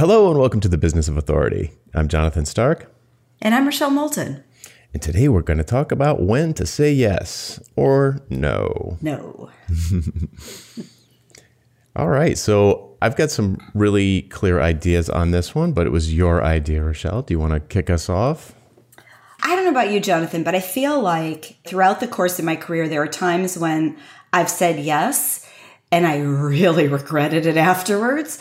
Hello and welcome to the Business of Authority. I'm Jonathan Stark. And I'm Rochelle Moulton. And today we're going to talk about when to say yes or no. No. All right. So I've got some really clear ideas on this one, but it was your idea, Rochelle. Do you want to kick us off? I don't know about you, Jonathan, but I feel like throughout the course of my career, there are times when I've said yes and I really regretted it afterwards.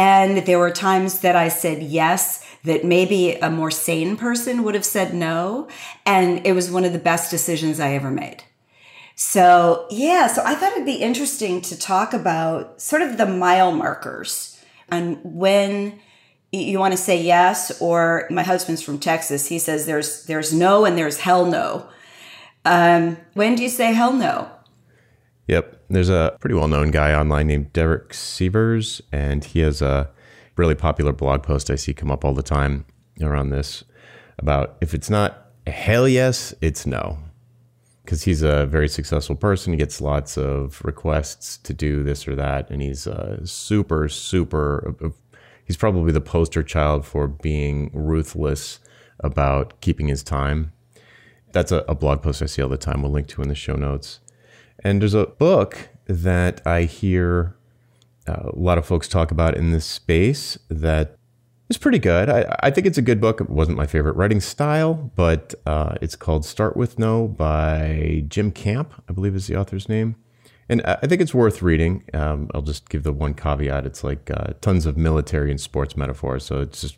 And there were times that I said yes that maybe a more sane person would have said no. And it was one of the best decisions I ever made. So, yeah, so I thought it'd be interesting to talk about sort of the mile markers and when you want to say yes or my husband's from Texas, he says there's there's no and there's hell no. Um, when do you say hell no? Yep. There's a pretty well known guy online named Derek Sivers, and he has a really popular blog post I see come up all the time around this about if it's not hell yes, it's no. Because he's a very successful person. He gets lots of requests to do this or that. And he's uh, super, super, uh, he's probably the poster child for being ruthless about keeping his time. That's a, a blog post I see all the time. We'll link to in the show notes. And there's a book that I hear uh, a lot of folks talk about in this space that is pretty good. I, I, think it's a good book. It wasn't my favorite writing style, but uh, it's called Start With No by Jim Camp, I believe is the author's name. And I think it's worth reading. Um, I'll just give the one caveat. It's like uh, tons of military and sports metaphors. So it's just,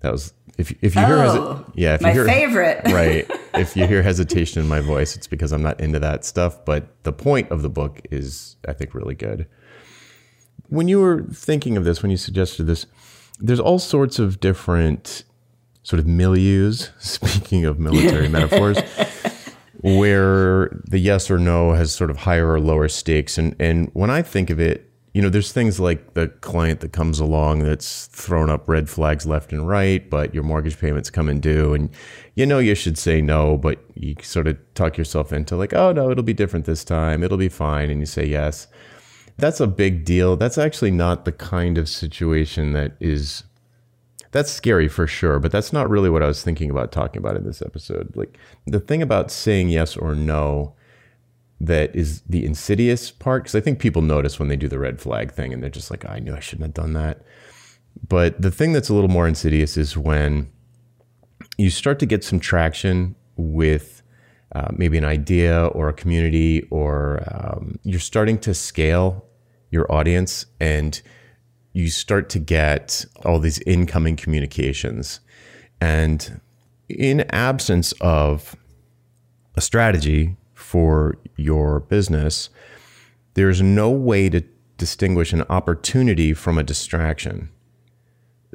that was, if, if you oh, hear, hesi- oh, yeah, if my you hear, favorite. right. If you hear hesitation in my voice, it's because I'm not into that stuff. But the point of the book is, I think, really good. When you were thinking of this, when you suggested this, there's all sorts of different sort of milieus, speaking of military metaphors, where the yes or no has sort of higher or lower stakes. And, and when I think of it, you know, there's things like the client that comes along that's thrown up red flags left and right, but your mortgage payments come and due, and you know you should say no, but you sort of talk yourself into like, oh no, it'll be different this time, it'll be fine, and you say yes. That's a big deal. That's actually not the kind of situation that is that's scary for sure, but that's not really what I was thinking about talking about in this episode. Like the thing about saying yes or no that is the insidious part because I think people notice when they do the red flag thing and they're just like, I knew I shouldn't have done that. But the thing that's a little more insidious is when you start to get some traction with uh, maybe an idea or a community, or um, you're starting to scale your audience and you start to get all these incoming communications. And in absence of a strategy for your business, there's no way to distinguish an opportunity from a distraction.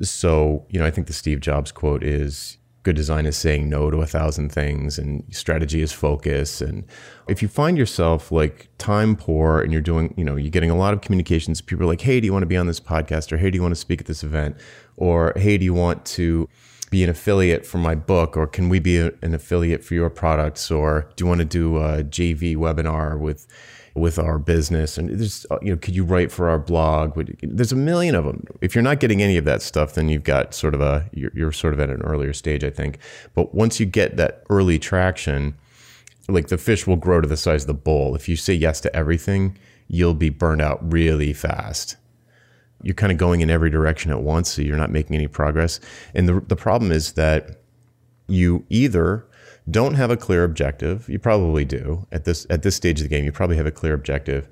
So, you know, I think the Steve Jobs quote is good design is saying no to a thousand things and strategy is focus. And if you find yourself like time poor and you're doing you know you're getting a lot of communications people are like hey do you want to be on this podcast? or hey do you want to speak at this event? or hey do you want to be an affiliate for my book or can we be a, an affiliate for your products or do you want to do a jv webinar with with our business? And there's uh, you know could you write for our blog? There's a million of them if you're not getting any of that stuff then you've got sort of a you're, you're sort of at an earlier stage i think. But once you get that early traction like the fish will grow to the size of the bowl. If you say yes to everything you'll be burned out really fast you're kind of going in every direction at once so you're not making any progress and the, the problem is that you either don't have a clear objective. You probably do at this at this stage of the game. You probably have a clear objective,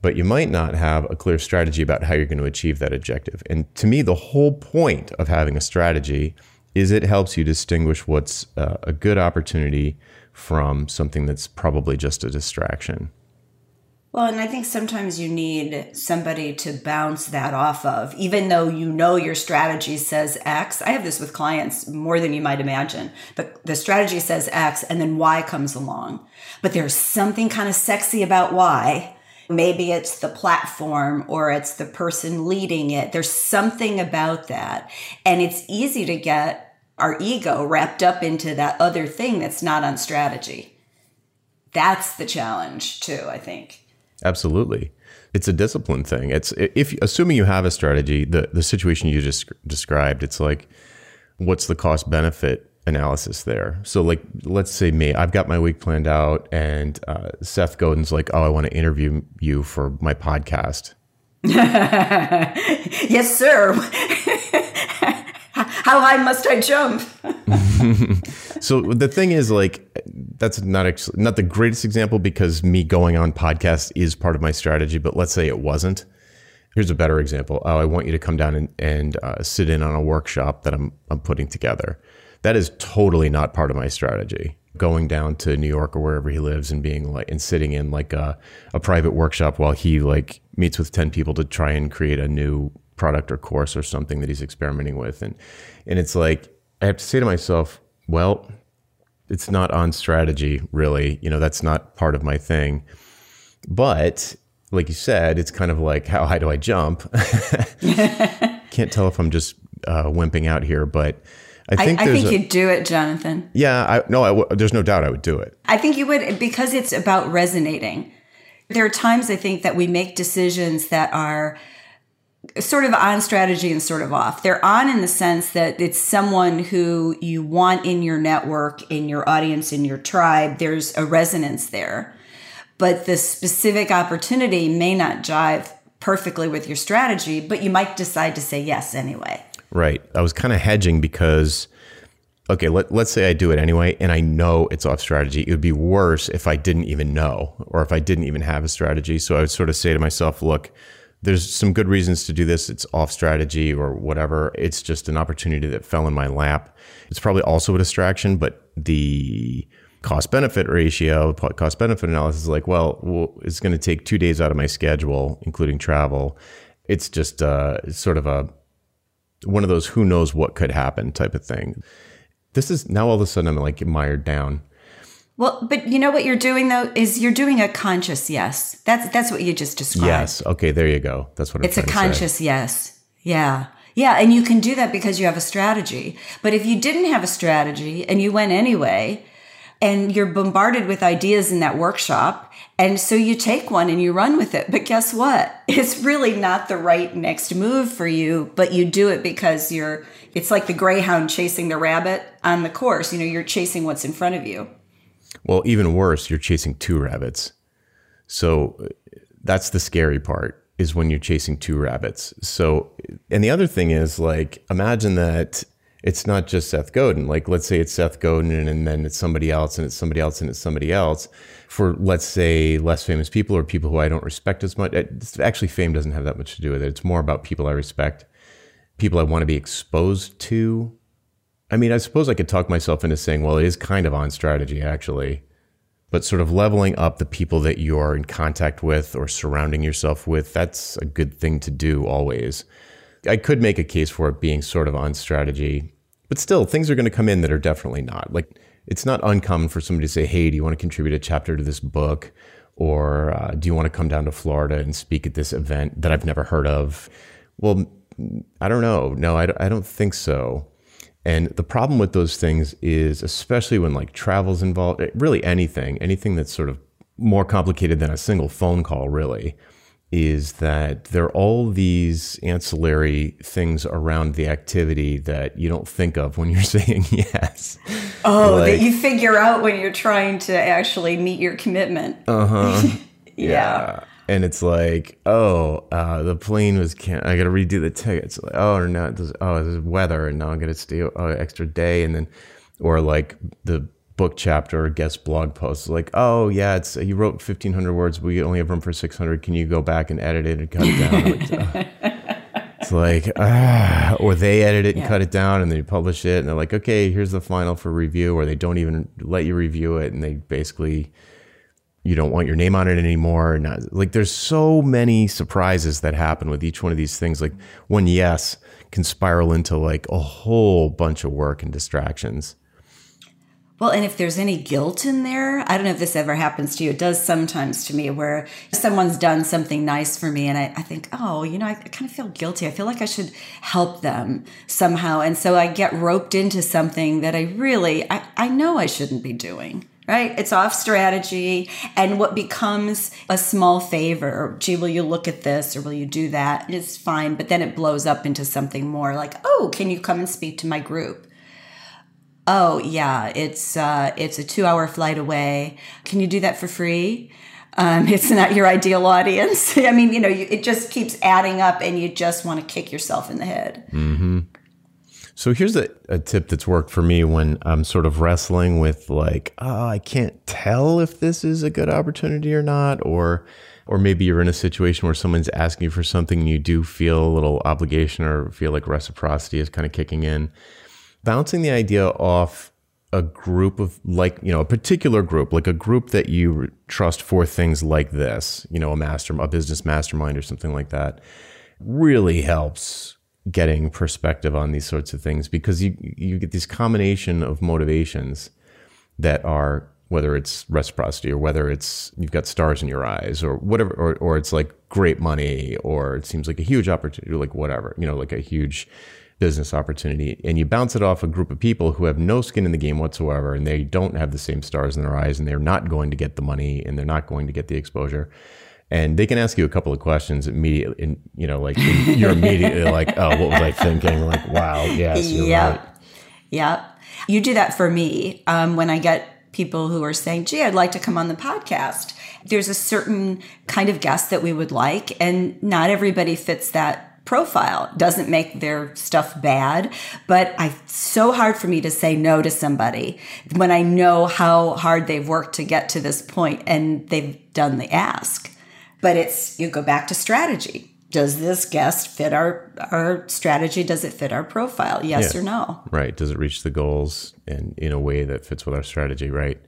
but you might not have a clear strategy about how you're going to achieve that objective. And to me, the whole point of having a strategy is it helps you distinguish what's uh, a good opportunity from something that's probably just a distraction. Well, and I think sometimes you need somebody to bounce that off of, even though you know your strategy says X. I have this with clients more than you might imagine, but the strategy says X and then Y comes along. But there's something kind of sexy about Y. Maybe it's the platform or it's the person leading it. There's something about that. And it's easy to get our ego wrapped up into that other thing that's not on strategy. That's the challenge, too, I think. Absolutely. it's a discipline thing. It's if assuming you have a strategy, the the situation you just described, it's like what's the cost benefit analysis there. So like let's say me, I've got my week planned out and uh, Seth Godin's like, "Oh, I want to interview you for my podcast." yes, sir. How high must I jump? so the thing is, like, that's not actually not the greatest example because me going on podcast is part of my strategy. But let's say it wasn't. Here's a better example. Oh, I want you to come down and, and uh, sit in on a workshop that I'm I'm putting together. That is totally not part of my strategy. Going down to New York or wherever he lives and being like and sitting in like a, a private workshop while he like meets with 10 people to try and create a new product or course or something that he's experimenting with. And and it's like I have to say to myself, well, it's not on strategy, really. You know, that's not part of my thing. But like you said, it's kind of like how high do I jump? Can't tell if I'm just uh, wimping out here, but I think I, I think a, you'd do it, Jonathan. Yeah, I, no, I w- there's no doubt I would do it. I think you would because it's about resonating. There are times I think that we make decisions that are sort of on strategy and sort of off. They're on in the sense that it's someone who you want in your network, in your audience, in your tribe. There's a resonance there. But the specific opportunity may not jive perfectly with your strategy, but you might decide to say yes anyway. Right. I was kind of hedging because okay, let, let's say I do it anyway and I know it's off strategy. It would be worse if I didn't even know or if I didn't even have a strategy. So I would sort of say to myself, look, there's some good reasons to do this. It's off strategy or whatever. It's just an opportunity that fell in my lap. It's probably also a distraction, but the cost benefit ratio, cost benefit analysis is like, well, it's going to take two days out of my schedule, including travel. It's just uh, sort of a one of those who knows what could happen type of thing. This is now all of a sudden I'm like mired down well, but you know what you're doing though is you're doing a conscious yes. That's that's what you just described. Yes. Okay. There you go. That's what I'm it's a conscious yes. Yeah. Yeah, and you can do that because you have a strategy. But if you didn't have a strategy and you went anyway, and you're bombarded with ideas in that workshop, and so you take one and you run with it. But guess what? It's really not the right next move for you, but you do it because you're it's like the greyhound chasing the rabbit on the course. You know, you're chasing what's in front of you. Well, even worse, you're chasing two rabbits. So that's the scary part is when you're chasing two rabbits. So, and the other thing is like, imagine that it's not just Seth Godin. Like, let's say it's Seth Godin and then it's somebody else and it's somebody else and it's somebody else. For, let's say, less famous people or people who I don't respect as much. Actually, fame doesn't have that much to do with it. It's more about people I respect, people I want to be exposed to, I mean, I suppose I could talk myself into saying, well, it is kind of on strategy, actually, but sort of leveling up the people that you're in contact with or surrounding yourself with, that's a good thing to do always. I could make a case for it being sort of on strategy, but still, things are going to come in that are definitely not. Like, it's not uncommon for somebody to say, hey, do you want to contribute a chapter to this book? Or uh, do you want to come down to Florida and speak at this event that I've never heard of? Well, I don't know. No, I, I don't think so. And the problem with those things is, especially when like travel's involved, eh, really anything, anything that's sort of more complicated than a single phone call, really, is that there are all these ancillary things around the activity that you don't think of when you're saying yes. Oh, like, that you figure out when you're trying to actually meet your commitment. Uh huh. yeah. yeah and it's like, oh, uh, the plane was can't. I got to redo the tickets. Like, oh, no, this, oh, this is weather, and now I'm gonna stay oh, extra day, and then, or like the book chapter or guest blog post, like, oh yeah, it's you wrote 1,500 words, we only have room for 600. Can you go back and edit it and cut it down? like, oh. It's like, ah, or they edit it and yeah. cut it down and they publish it, and they're like, okay, here's the final for review, or they don't even let you review it, and they basically you don't want your name on it anymore. Not, like there's so many surprises that happen with each one of these things. Like one yes can spiral into like a whole bunch of work and distractions. Well, and if there's any guilt in there, I don't know if this ever happens to you. It does sometimes to me where someone's done something nice for me and I, I think, oh, you know, I, I kind of feel guilty. I feel like I should help them somehow. And so I get roped into something that I really, I, I know I shouldn't be doing. Right? It's off strategy. And what becomes a small favor, gee, will you look at this or will you do that? It's fine. But then it blows up into something more like, oh, can you come and speak to my group? Oh yeah, it's uh, it's a two hour flight away. Can you do that for free? Um, it's not your ideal audience. I mean, you know, you, it just keeps adding up, and you just want to kick yourself in the head. Mm-hmm. So here's a, a, tip that's worked for me when I'm sort of wrestling with like, oh, I can't tell if this is a good opportunity or not, or or maybe you're in a situation where someone's asking you for something and you do feel a little obligation or feel like reciprocity is kind of kicking in. Bouncing the idea off a group of like, you know, a particular group, like a group that you trust for things like this, you know, a master, a business mastermind or something like that, really helps getting perspective on these sorts of things because you you get this combination of motivations that are whether it's reciprocity or whether it's you've got stars in your eyes or whatever or, or it's like great money or it seems like a huge opportunity like whatever you know like a huge business opportunity. And you bounce it off a group of people who have no skin in the game whatsoever and they don't have the same stars in their eyes and they're not going to get the money and they're not going to get the exposure and they can ask you a couple of questions immediately and you know like you're immediately like oh what was i thinking? Like wow yes you're yep. right. Yep. You do that for me um, when i get people who are saying gee i'd like to come on the podcast. There's a certain kind of guest that we would like and not everybody fits that profile. Doesn't make their stuff bad but i so hard for me to say no to somebody when i know how hard they've worked to get to this point and they've done the ask but it's you go back to strategy. Does this guest fit our our strategy? Does it fit our profile? Yes yeah. or no? Right. Does it reach the goals and in a way that fits with our strategy? Right.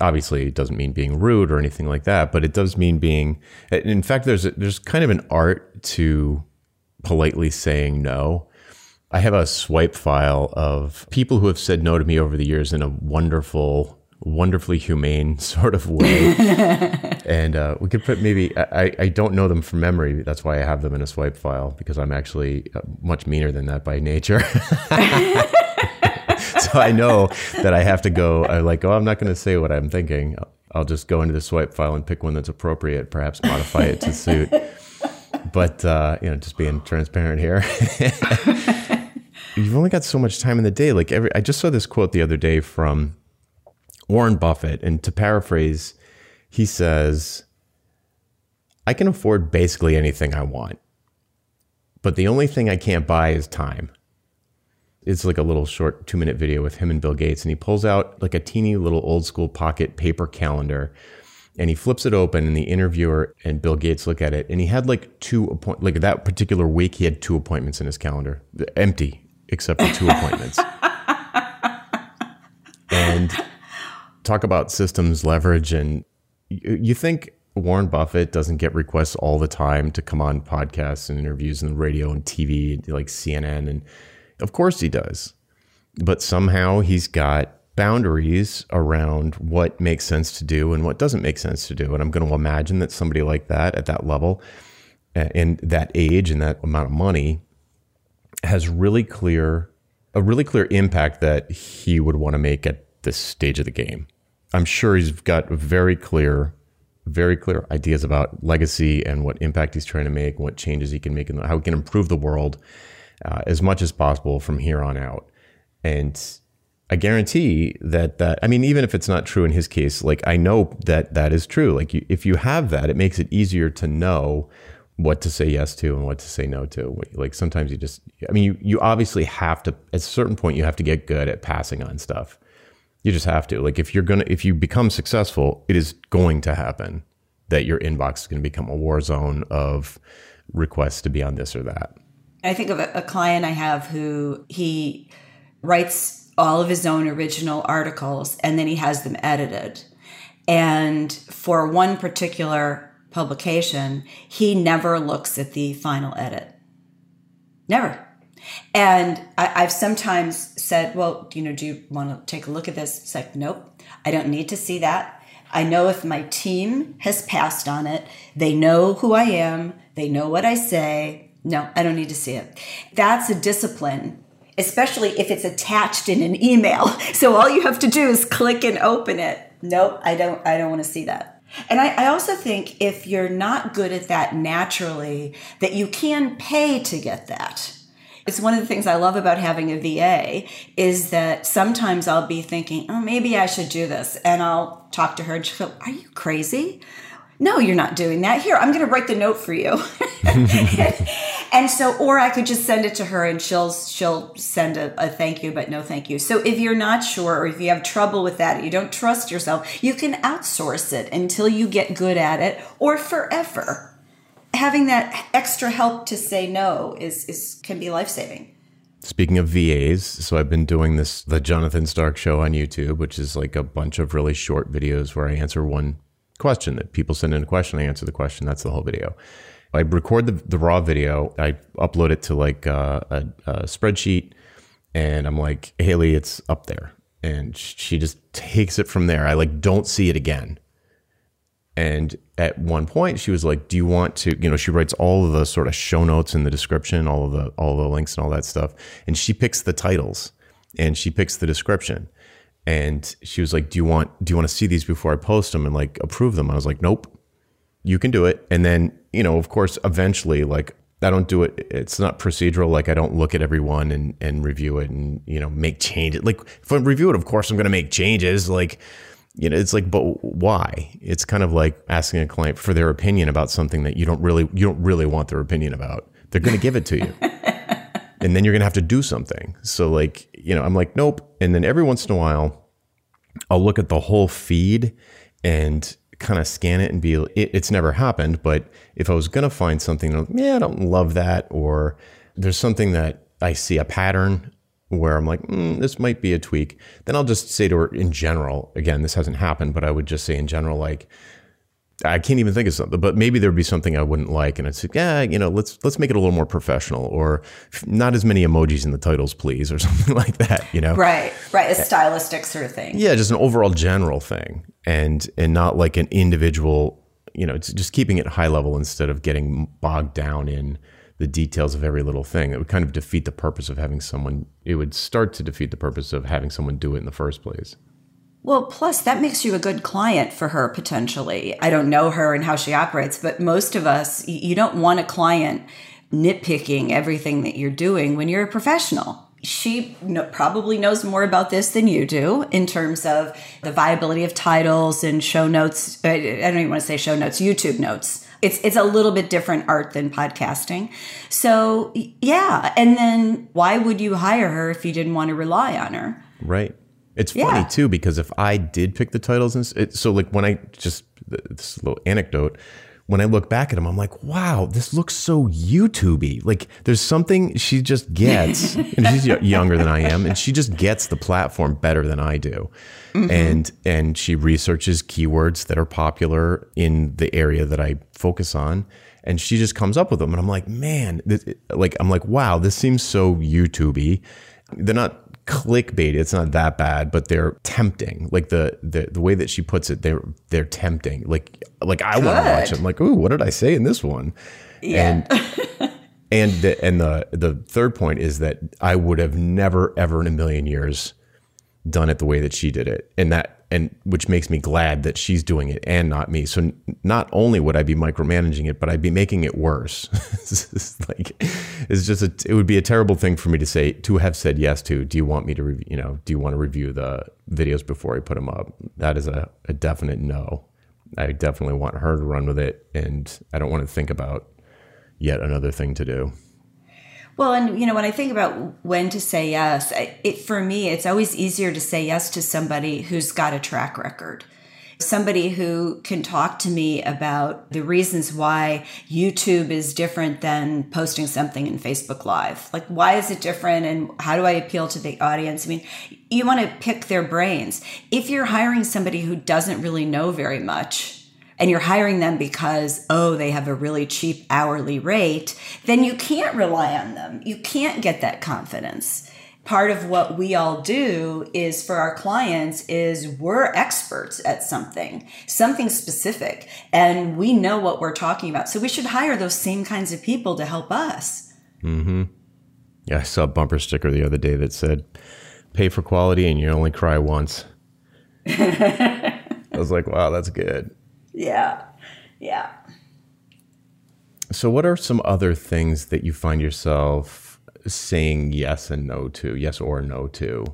Obviously, it doesn't mean being rude or anything like that, but it does mean being. In fact, there's a, there's kind of an art to politely saying no. I have a swipe file of people who have said no to me over the years in a wonderful wonderfully humane sort of way. and uh, we could put maybe, I, I don't know them from memory. That's why I have them in a swipe file because I'm actually uh, much meaner than that by nature. so I know that I have to go, I'm like, oh, I'm not going to say what I'm thinking. I'll just go into the swipe file and pick one that's appropriate, perhaps modify it to suit. But, uh, you know, just being transparent here. You've only got so much time in the day. Like every, I just saw this quote the other day from Warren Buffett, and to paraphrase, he says, I can afford basically anything I want, but the only thing I can't buy is time. It's like a little short two minute video with him and Bill Gates, and he pulls out like a teeny little old school pocket paper calendar and he flips it open and the interviewer and Bill Gates look at it and he had like two appoint like that particular week he had two appointments in his calendar empty except for two appointments and talk about systems leverage and you think Warren Buffett doesn't get requests all the time to come on podcasts and interviews and radio and TV like CNN and of course he does. But somehow he's got boundaries around what makes sense to do and what doesn't make sense to do. And I'm going to imagine that somebody like that at that level and that age and that amount of money has really clear a really clear impact that he would want to make at this stage of the game. I'm sure he's got very clear, very clear ideas about legacy and what impact he's trying to make, what changes he can make, and how he can improve the world uh, as much as possible from here on out. And I guarantee that that I mean, even if it's not true in his case, like I know that that is true. Like you, if you have that, it makes it easier to know what to say yes to and what to say no to. Like sometimes you just, I mean, you you obviously have to at a certain point you have to get good at passing on stuff. You just have to. Like if you're gonna if you become successful, it is going to happen that your inbox is going to become a war zone of requests to be on this or that. I think of a, client I have who he writes all of his own original articles and then he has them edited. And for one particular publication, he never looks at the final edit. Never. And I, have sometimes said, well, you know, do you want to take a look at this? It's like, nope, I don't need to see that. I know if my team has passed on it, they know who I am, they know what I say. No, I don't need to see it. That's a discipline, especially if it's attached in an email. So all you have to do is click and open it. nope, I don't I don't want to see that. And I, I also think if you're not good at that naturally, that you can pay to get that. It's one of the things I love about having a VA is that sometimes I'll be thinking, oh, maybe I should do this. And I'll talk to her and she'll go, Are you crazy? No, you're not doing that. Here, I'm going to write the note for you. and so, or I could just send it to her and she'll she'll send a, a, thank you, but no thank you. So if you're not sure or if you have trouble with that, you don't trust yourself, you can outsource it until you get good at it or forever. Having that extra help to say no is, is can be life saving. Speaking of VAs, so I've been doing this the Jonathan Stark show on YouTube, which is like a bunch of really short videos where I answer one question that people send in a question, I answer the question. That's the whole video. I record the, the raw video, I upload it to like uh, a, a spreadsheet, and I'm like, Haley, it's up there. And she just takes it from there. I like don't see it again. And at one point, she was like, "Do you want to?" You know, she writes all of the sort of show notes in the description, all of the all the links and all that stuff, and she picks the titles and she picks the description and she was like, "Do you want do you want to see these before I post them and like approve them?" I was like, "Nope, you can do it." And then you know, of course, eventually, like I don't do it. It's not procedural. Like I don't look at everyone and and review it and you know make changes. Like if I review it, of course, I'm going to make changes. Like you know, it's like, but why? It's kind of like asking a client for their opinion about something that you don't really you don't really want their opinion about. They're going to give it to you. and then you're going to have to do something. So like, you know, I'm like, nope. And then every once in a while, I'll look at the whole feed and kind of scan it and be, it, it's never happened. But if I was going to find something, yeah, I don't love that, or there's something that I see a pattern where I'm like, mm, this might be a tweak, then I'll just say to her in general, again, this hasn't happened, but I would just say in general, like, I can't even think of something, but maybe there'd be something I wouldn't like, and I'd say, yeah, you know, let's let's make it a little more professional, or not as many emojis in the titles, please, or something like that. You know, right, right, a stylistic sort of thing. Yeah, just an overall general thing, and and not like an individual. You know, it's just keeping it high level instead of getting bogged down in the details of every little thing. It would kind of defeat the purpose of having someone. It would start to defeat the purpose of having someone do it in the first place. Well, plus that makes you a good client for her potentially. I don't know her and how she operates, but most of us, you don't want a client nitpicking everything that you're doing when you're a professional. She probably knows more about this than you do in terms of the viability of titles and show notes. I don't even want to say show notes, YouTube notes. It's it's a little bit different art than podcasting. So, yeah, and then why would you hire her if you didn't want to rely on her? Right. It's funny yeah. too because if I did pick the titles and it, so like when I just this little anecdote when I look back at them, I'm like, wow, this looks so YouTubey. Like, there's something she just gets, and she's younger than I am, and she just gets the platform better than I do. Mm-hmm. And and she researches keywords that are popular in the area that I focus on, and she just comes up with them. And I'm like, man, this, like I'm like, wow, this seems so YouTubey. They're not clickbait. It's not that bad, but they're tempting. Like the the, the way that she puts it, they're they're tempting. Like like I want to watch them. Like, ooh, what did I say in this one? Yeah. And and the and the the third point is that I would have never ever in a million years done it the way that she did it, and that and which makes me glad that she's doing it and not me. So not only would I be micromanaging it, but I'd be making it worse. it's like it's just a, it would be a terrible thing for me to say to have said yes to. Do you want me to you know do you want to review the videos before I put them up? That is a, a definite no. I definitely want her to run with it, and I don't want to think about yet another thing to do. Well, and you know, when I think about when to say yes, it, for me, it's always easier to say yes to somebody who's got a track record. Somebody who can talk to me about the reasons why YouTube is different than posting something in Facebook Live. Like, why is it different and how do I appeal to the audience? I mean, you want to pick their brains. If you're hiring somebody who doesn't really know very much, and you're hiring them because, oh, they have a really cheap hourly rate, then you can't rely on them. You can't get that confidence. Part of what we all do is for our clients is we're experts at something, something specific, and we know what we're talking about. So we should hire those same kinds of people to help us. Mm-hmm. Yeah, I saw a bumper sticker the other day that said, pay for quality and you only cry once. I was like, wow, that's good. Yeah. Yeah. So, what are some other things that you find yourself saying yes and no to, yes or no to?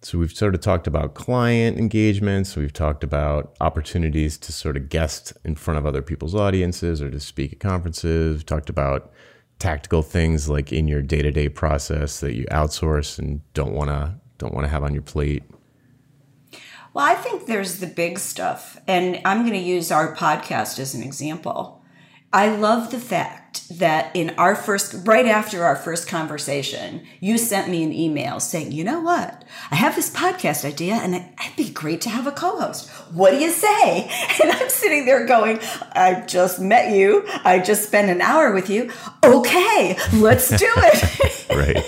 So, we've sort of talked about client engagements. We've talked about opportunities to sort of guest in front of other people's audiences or to speak at conferences. We've talked about tactical things like in your day to day process that you outsource and don't want to don't want to have on your plate. Well, I think there's the big stuff, and I'm going to use our podcast as an example. I love the fact that in our first, right after our first conversation, you sent me an email saying, you know what? I have this podcast idea and it'd be great to have a co host. What do you say? And I'm sitting there going, I just met you. I just spent an hour with you. Okay, let's do it. right.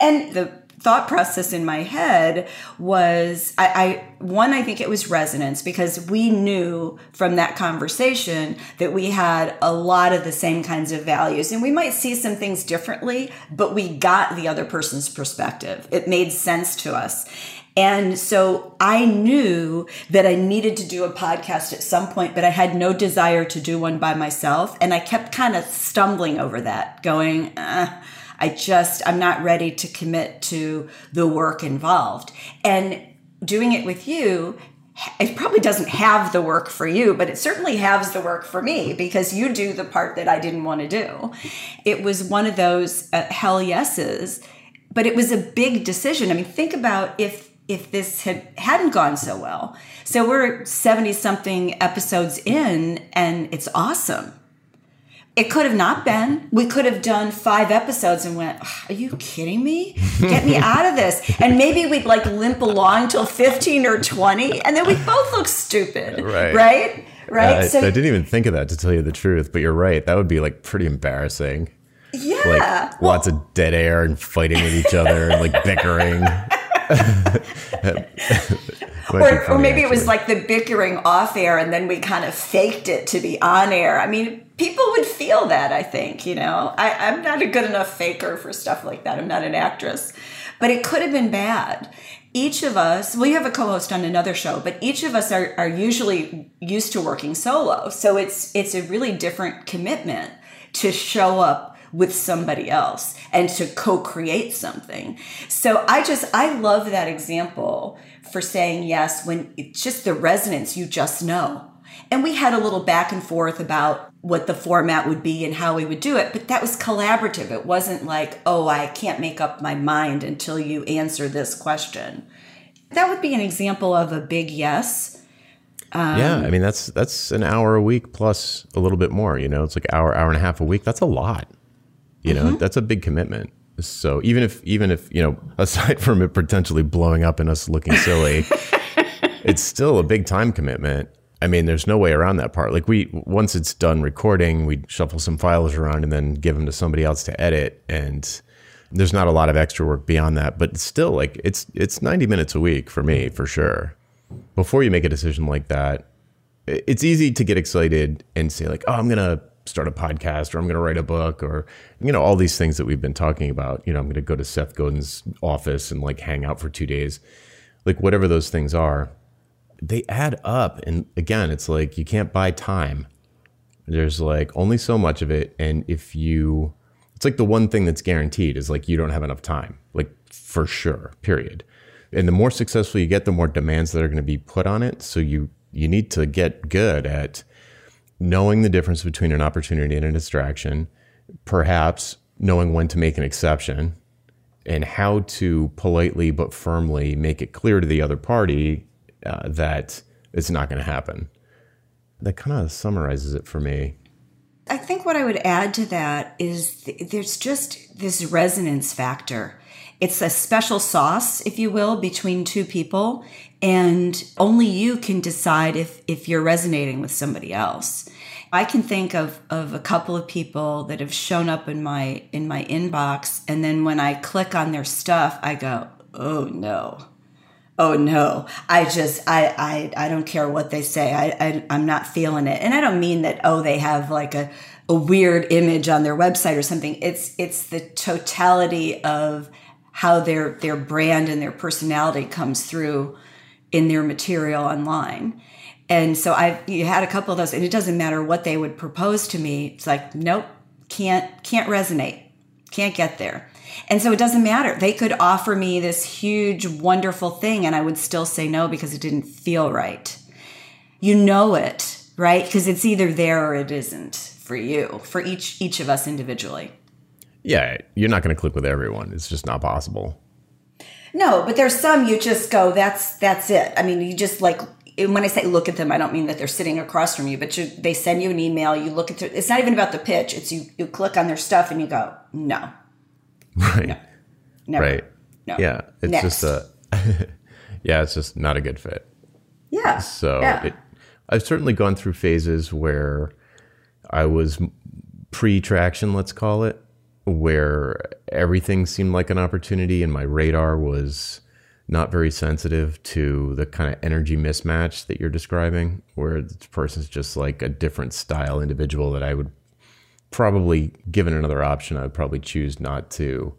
and the thought process in my head was I, I, one i think it was resonance because we knew from that conversation that we had a lot of the same kinds of values. And we might see some things differently but we got the other person's perspective. It made sense to us. And so I knew that I needed to do a podcast at some point, but I had no desire to do one by myself. And I kept kind of stumbling over that, going, uh, I just, I'm not ready to commit to the work involved. And doing it with you, it probably doesn't have the work for you, but it certainly has the work for me because you do the part that I didn't want to do. It was one of those uh, hell yeses, but it was a big decision. I mean, think about if if this had hadn't gone so well. So we're 70 something episodes in and it's awesome it could have not been. We could have done five episodes and went, Are you kidding me? Get me out of this. And maybe we'd like limp along till 15 or 20, and then we both look stupid. Right. Right? Right. Uh, so, I didn't even think of that to tell you the truth, but you're right. That would be like pretty embarrassing. Yeah. Like well, lots of dead air and fighting with each other and like bickering. or, or maybe it was like the bickering off air and then we kind of faked it to be on air. I mean, people would feel that, I think, you know. I, I'm not a good enough faker for stuff like that. I'm not an actress. But it could have been bad. Each of us, we have a co-host on another show, but each of us are, are usually used to working solo. So it's it's a really different commitment to show up with somebody else and to co-create something. So I just I love that example for saying yes when it's just the resonance you just know. And we had a little back and forth about what the format would be and how we would do it, but that was collaborative. It wasn't like, oh, I can't make up my mind until you answer this question. That would be an example of a big yes. Um, yeah, I mean that's that's an hour a week plus a little bit more. You know, it's like hour hour and a half a week. That's a lot. You know, mm-hmm. that's a big commitment. So even if even if you know, aside from it potentially blowing up and us looking silly, it's still a big time commitment. I mean, there's no way around that part. Like we once it's done recording, we shuffle some files around and then give them to somebody else to edit and there's not a lot of extra work beyond that, but still like it's it's 90 minutes a week for me for sure. Before you make a decision like that, it's easy to get excited and say like, "Oh, I'm going to start a podcast or I'm going to write a book or you know all these things that we've been talking about. You know, I'm going to go to Seth Godin's office and like hang out for 2 days. Like whatever those things are, they add up and again, it's like you can't buy time. There's like only so much of it and if you it's like the one thing that's guaranteed is like you don't have enough time. Like for sure, period. And the more successful you get, the more demands that are going to be put on it. So you you need to get good at knowing the difference between an opportunity and a distraction, perhaps knowing when to make an exception, and how to politely but firmly make it clear to the other party uh, that it's not going to happen. That kind of summarizes it for me. I think what I would add to that is th- there's just this resonance factor. It's a special sauce, if you will, between two people, and only you can decide if if you're resonating with somebody else. I can think of, of a couple of people that have shown up in my in my inbox and then when I click on their stuff I go, "Oh no." Oh no. I just I I I don't care what they say. I, I I'm not feeling it. And I don't mean that oh they have like a a weird image on their website or something. It's it's the totality of how their their brand and their personality comes through in their material online. And so I you had a couple of those, and it doesn't matter what they would propose to me. It's like, nope, can't can't resonate, can't get there. And so it doesn't matter. They could offer me this huge, wonderful thing, and I would still say no because it didn't feel right. You know it, right? Because it's either there or it isn't for you, for each each of us individually. Yeah, you're not going to click with everyone. It's just not possible. No, but there's some you just go, that's that's it. I mean, you just like when I say look at them, I don't mean that they're sitting across from you, but you, they send you an email. You look at their, it's not even about the pitch. It's you. You click on their stuff and you go, no, Right. no, never. Right. No. Yeah. It's Next. just a. yeah, it's just not a good fit. yeah. So yeah. it, I've certainly gone through phases where I was pre traction, let's call it, where everything seemed like an opportunity and my radar was not very sensitive to the kind of energy mismatch that you're describing, where this person's just like a different style individual that I would probably, given another option, I would probably choose not to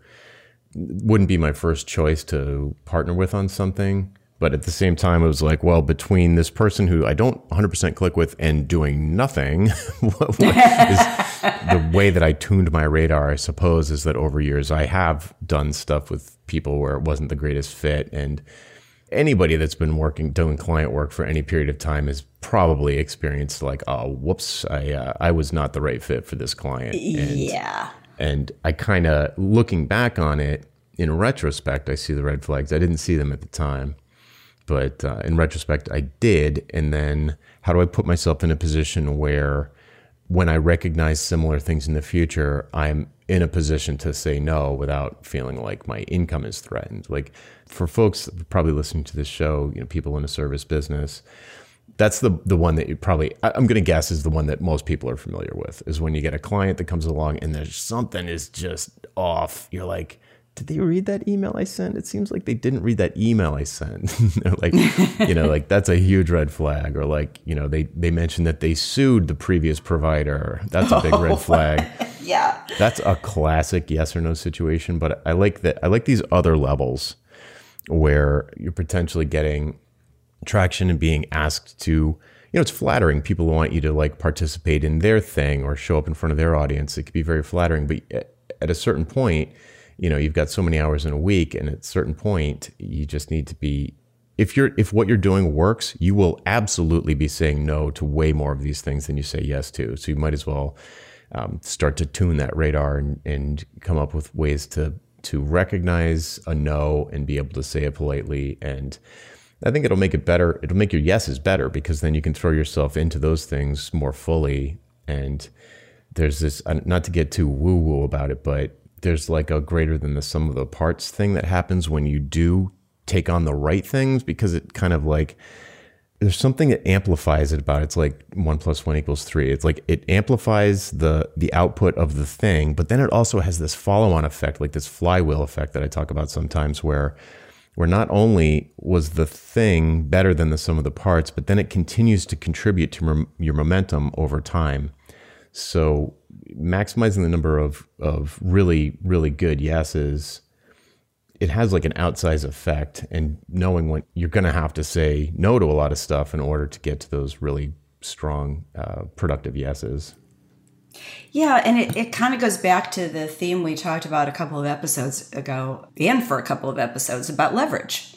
wouldn't be my first choice to partner with on something. But at the same time, it was like, well, between this person who I don't 100% click with and doing nothing, what, what is the way that I tuned my radar, I suppose, is that over years I have done stuff with people where it wasn't the greatest fit. And anybody that's been working, doing client work for any period of time has probably experienced like, oh, whoops, I, uh, I was not the right fit for this client. And, yeah. and I kind of looking back on it in retrospect, I see the red flags. I didn't see them at the time, but uh, in retrospect, I did. And then how do I put myself in a position where when I recognize similar things in the future, I'm in a position to say no without feeling like my income is threatened. Like for folks probably listening to this show, you know, people in a service business, that's the the one that you probably I'm going to guess is the one that most people are familiar with is when you get a client that comes along and there's something is just off. You're like, did they read that email I sent? It seems like they didn't read that email I sent. Like, you know, like that's a huge red flag. Or like, you know, they they mentioned that they sued the previous provider. That's a big red flag. Yeah. That's a classic yes or no situation. But I like that. I like these other levels where you're potentially getting traction and being asked to, you know, it's flattering. People want you to like participate in their thing or show up in front of their audience. It could be very flattering. But at a certain point, you know, you've got so many hours in a week, and at a certain point, you just need to be. If you're if what you're doing works, you will absolutely be saying no to way more of these things than you say yes to. So you might as well um, start to tune that radar and, and come up with ways to to recognize a no and be able to say it politely and I think it'll make it better. It'll make your yeses better because then you can throw yourself into those things more fully. And there's this, uh, not to get too woo woo about it, but there's like a greater than the sum of the parts thing that happens when you do take on the right things because it kind of like, there's something that amplifies it about it. it's like one plus one equals three it's like it amplifies the the output of the thing but then it also has this follow-on effect like this flywheel effect that i talk about sometimes where where not only was the thing better than the sum of the parts but then it continues to contribute to your momentum over time so maximizing the number of of really really good yeses it has like an outsized effect and knowing when you're going to have to say no to a lot of stuff in order to get to those really strong uh, productive yeses Yeah, and it, it kind of goes back to the theme we talked about a couple of episodes ago and for a couple of episodes about leverage.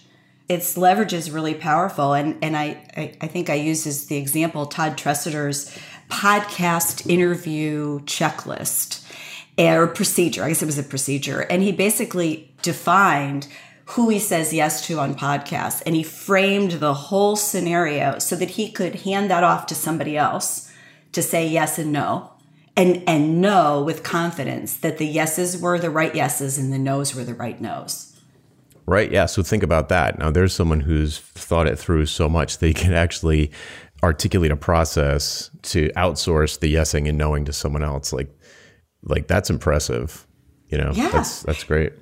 It's leverage is really powerful. And, and I, I, I think I used as the example Todd Tresidder's podcast interview checklist or procedure. I guess it was a procedure. And he basically defined who he says yes to on podcasts and he framed the whole scenario so that he could hand that off to somebody else to say yes and no and and know with confidence that the yeses were the right yeses and the nos were the right nos. Right. Yeah. So think about that. Now, there's someone who's thought it through so much they can actually articulate a process to outsource the yesing and knowing to someone else. Like, like that's impressive. You know, Yeah. that's that's great.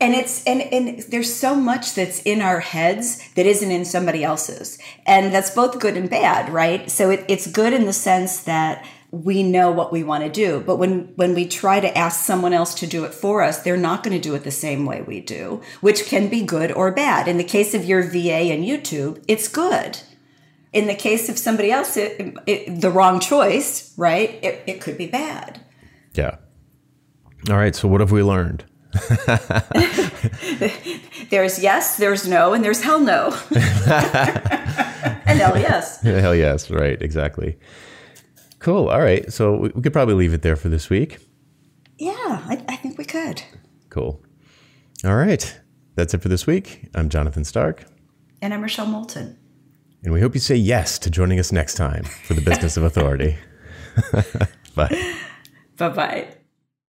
And it's and and there's so much that's in our heads that isn't in somebody else's. And that's both good and bad, right? So it, it's good in the sense that we know what we want to do. But when, when we try to ask someone else to do it for us, they're not going to do it the same way we do, which can be good or bad. In the case of your VA and YouTube, it's good. In the case of somebody else, it, it, the wrong choice, right? It, it could be bad. Yeah. All right. So, what have we learned? there's yes, there's no, and there's hell no. and hell yes. Hell yes. Right. Exactly. Cool. All right. So we, could probably leave it there for this week. Yeah, I, I think we could. Cool. All right. That's it for this week. I'm Jonathan Stark. And I'm Rochelle Moulton. And we hope you say yes to joining us next time for the Business of Authority. Bye. Bye bye.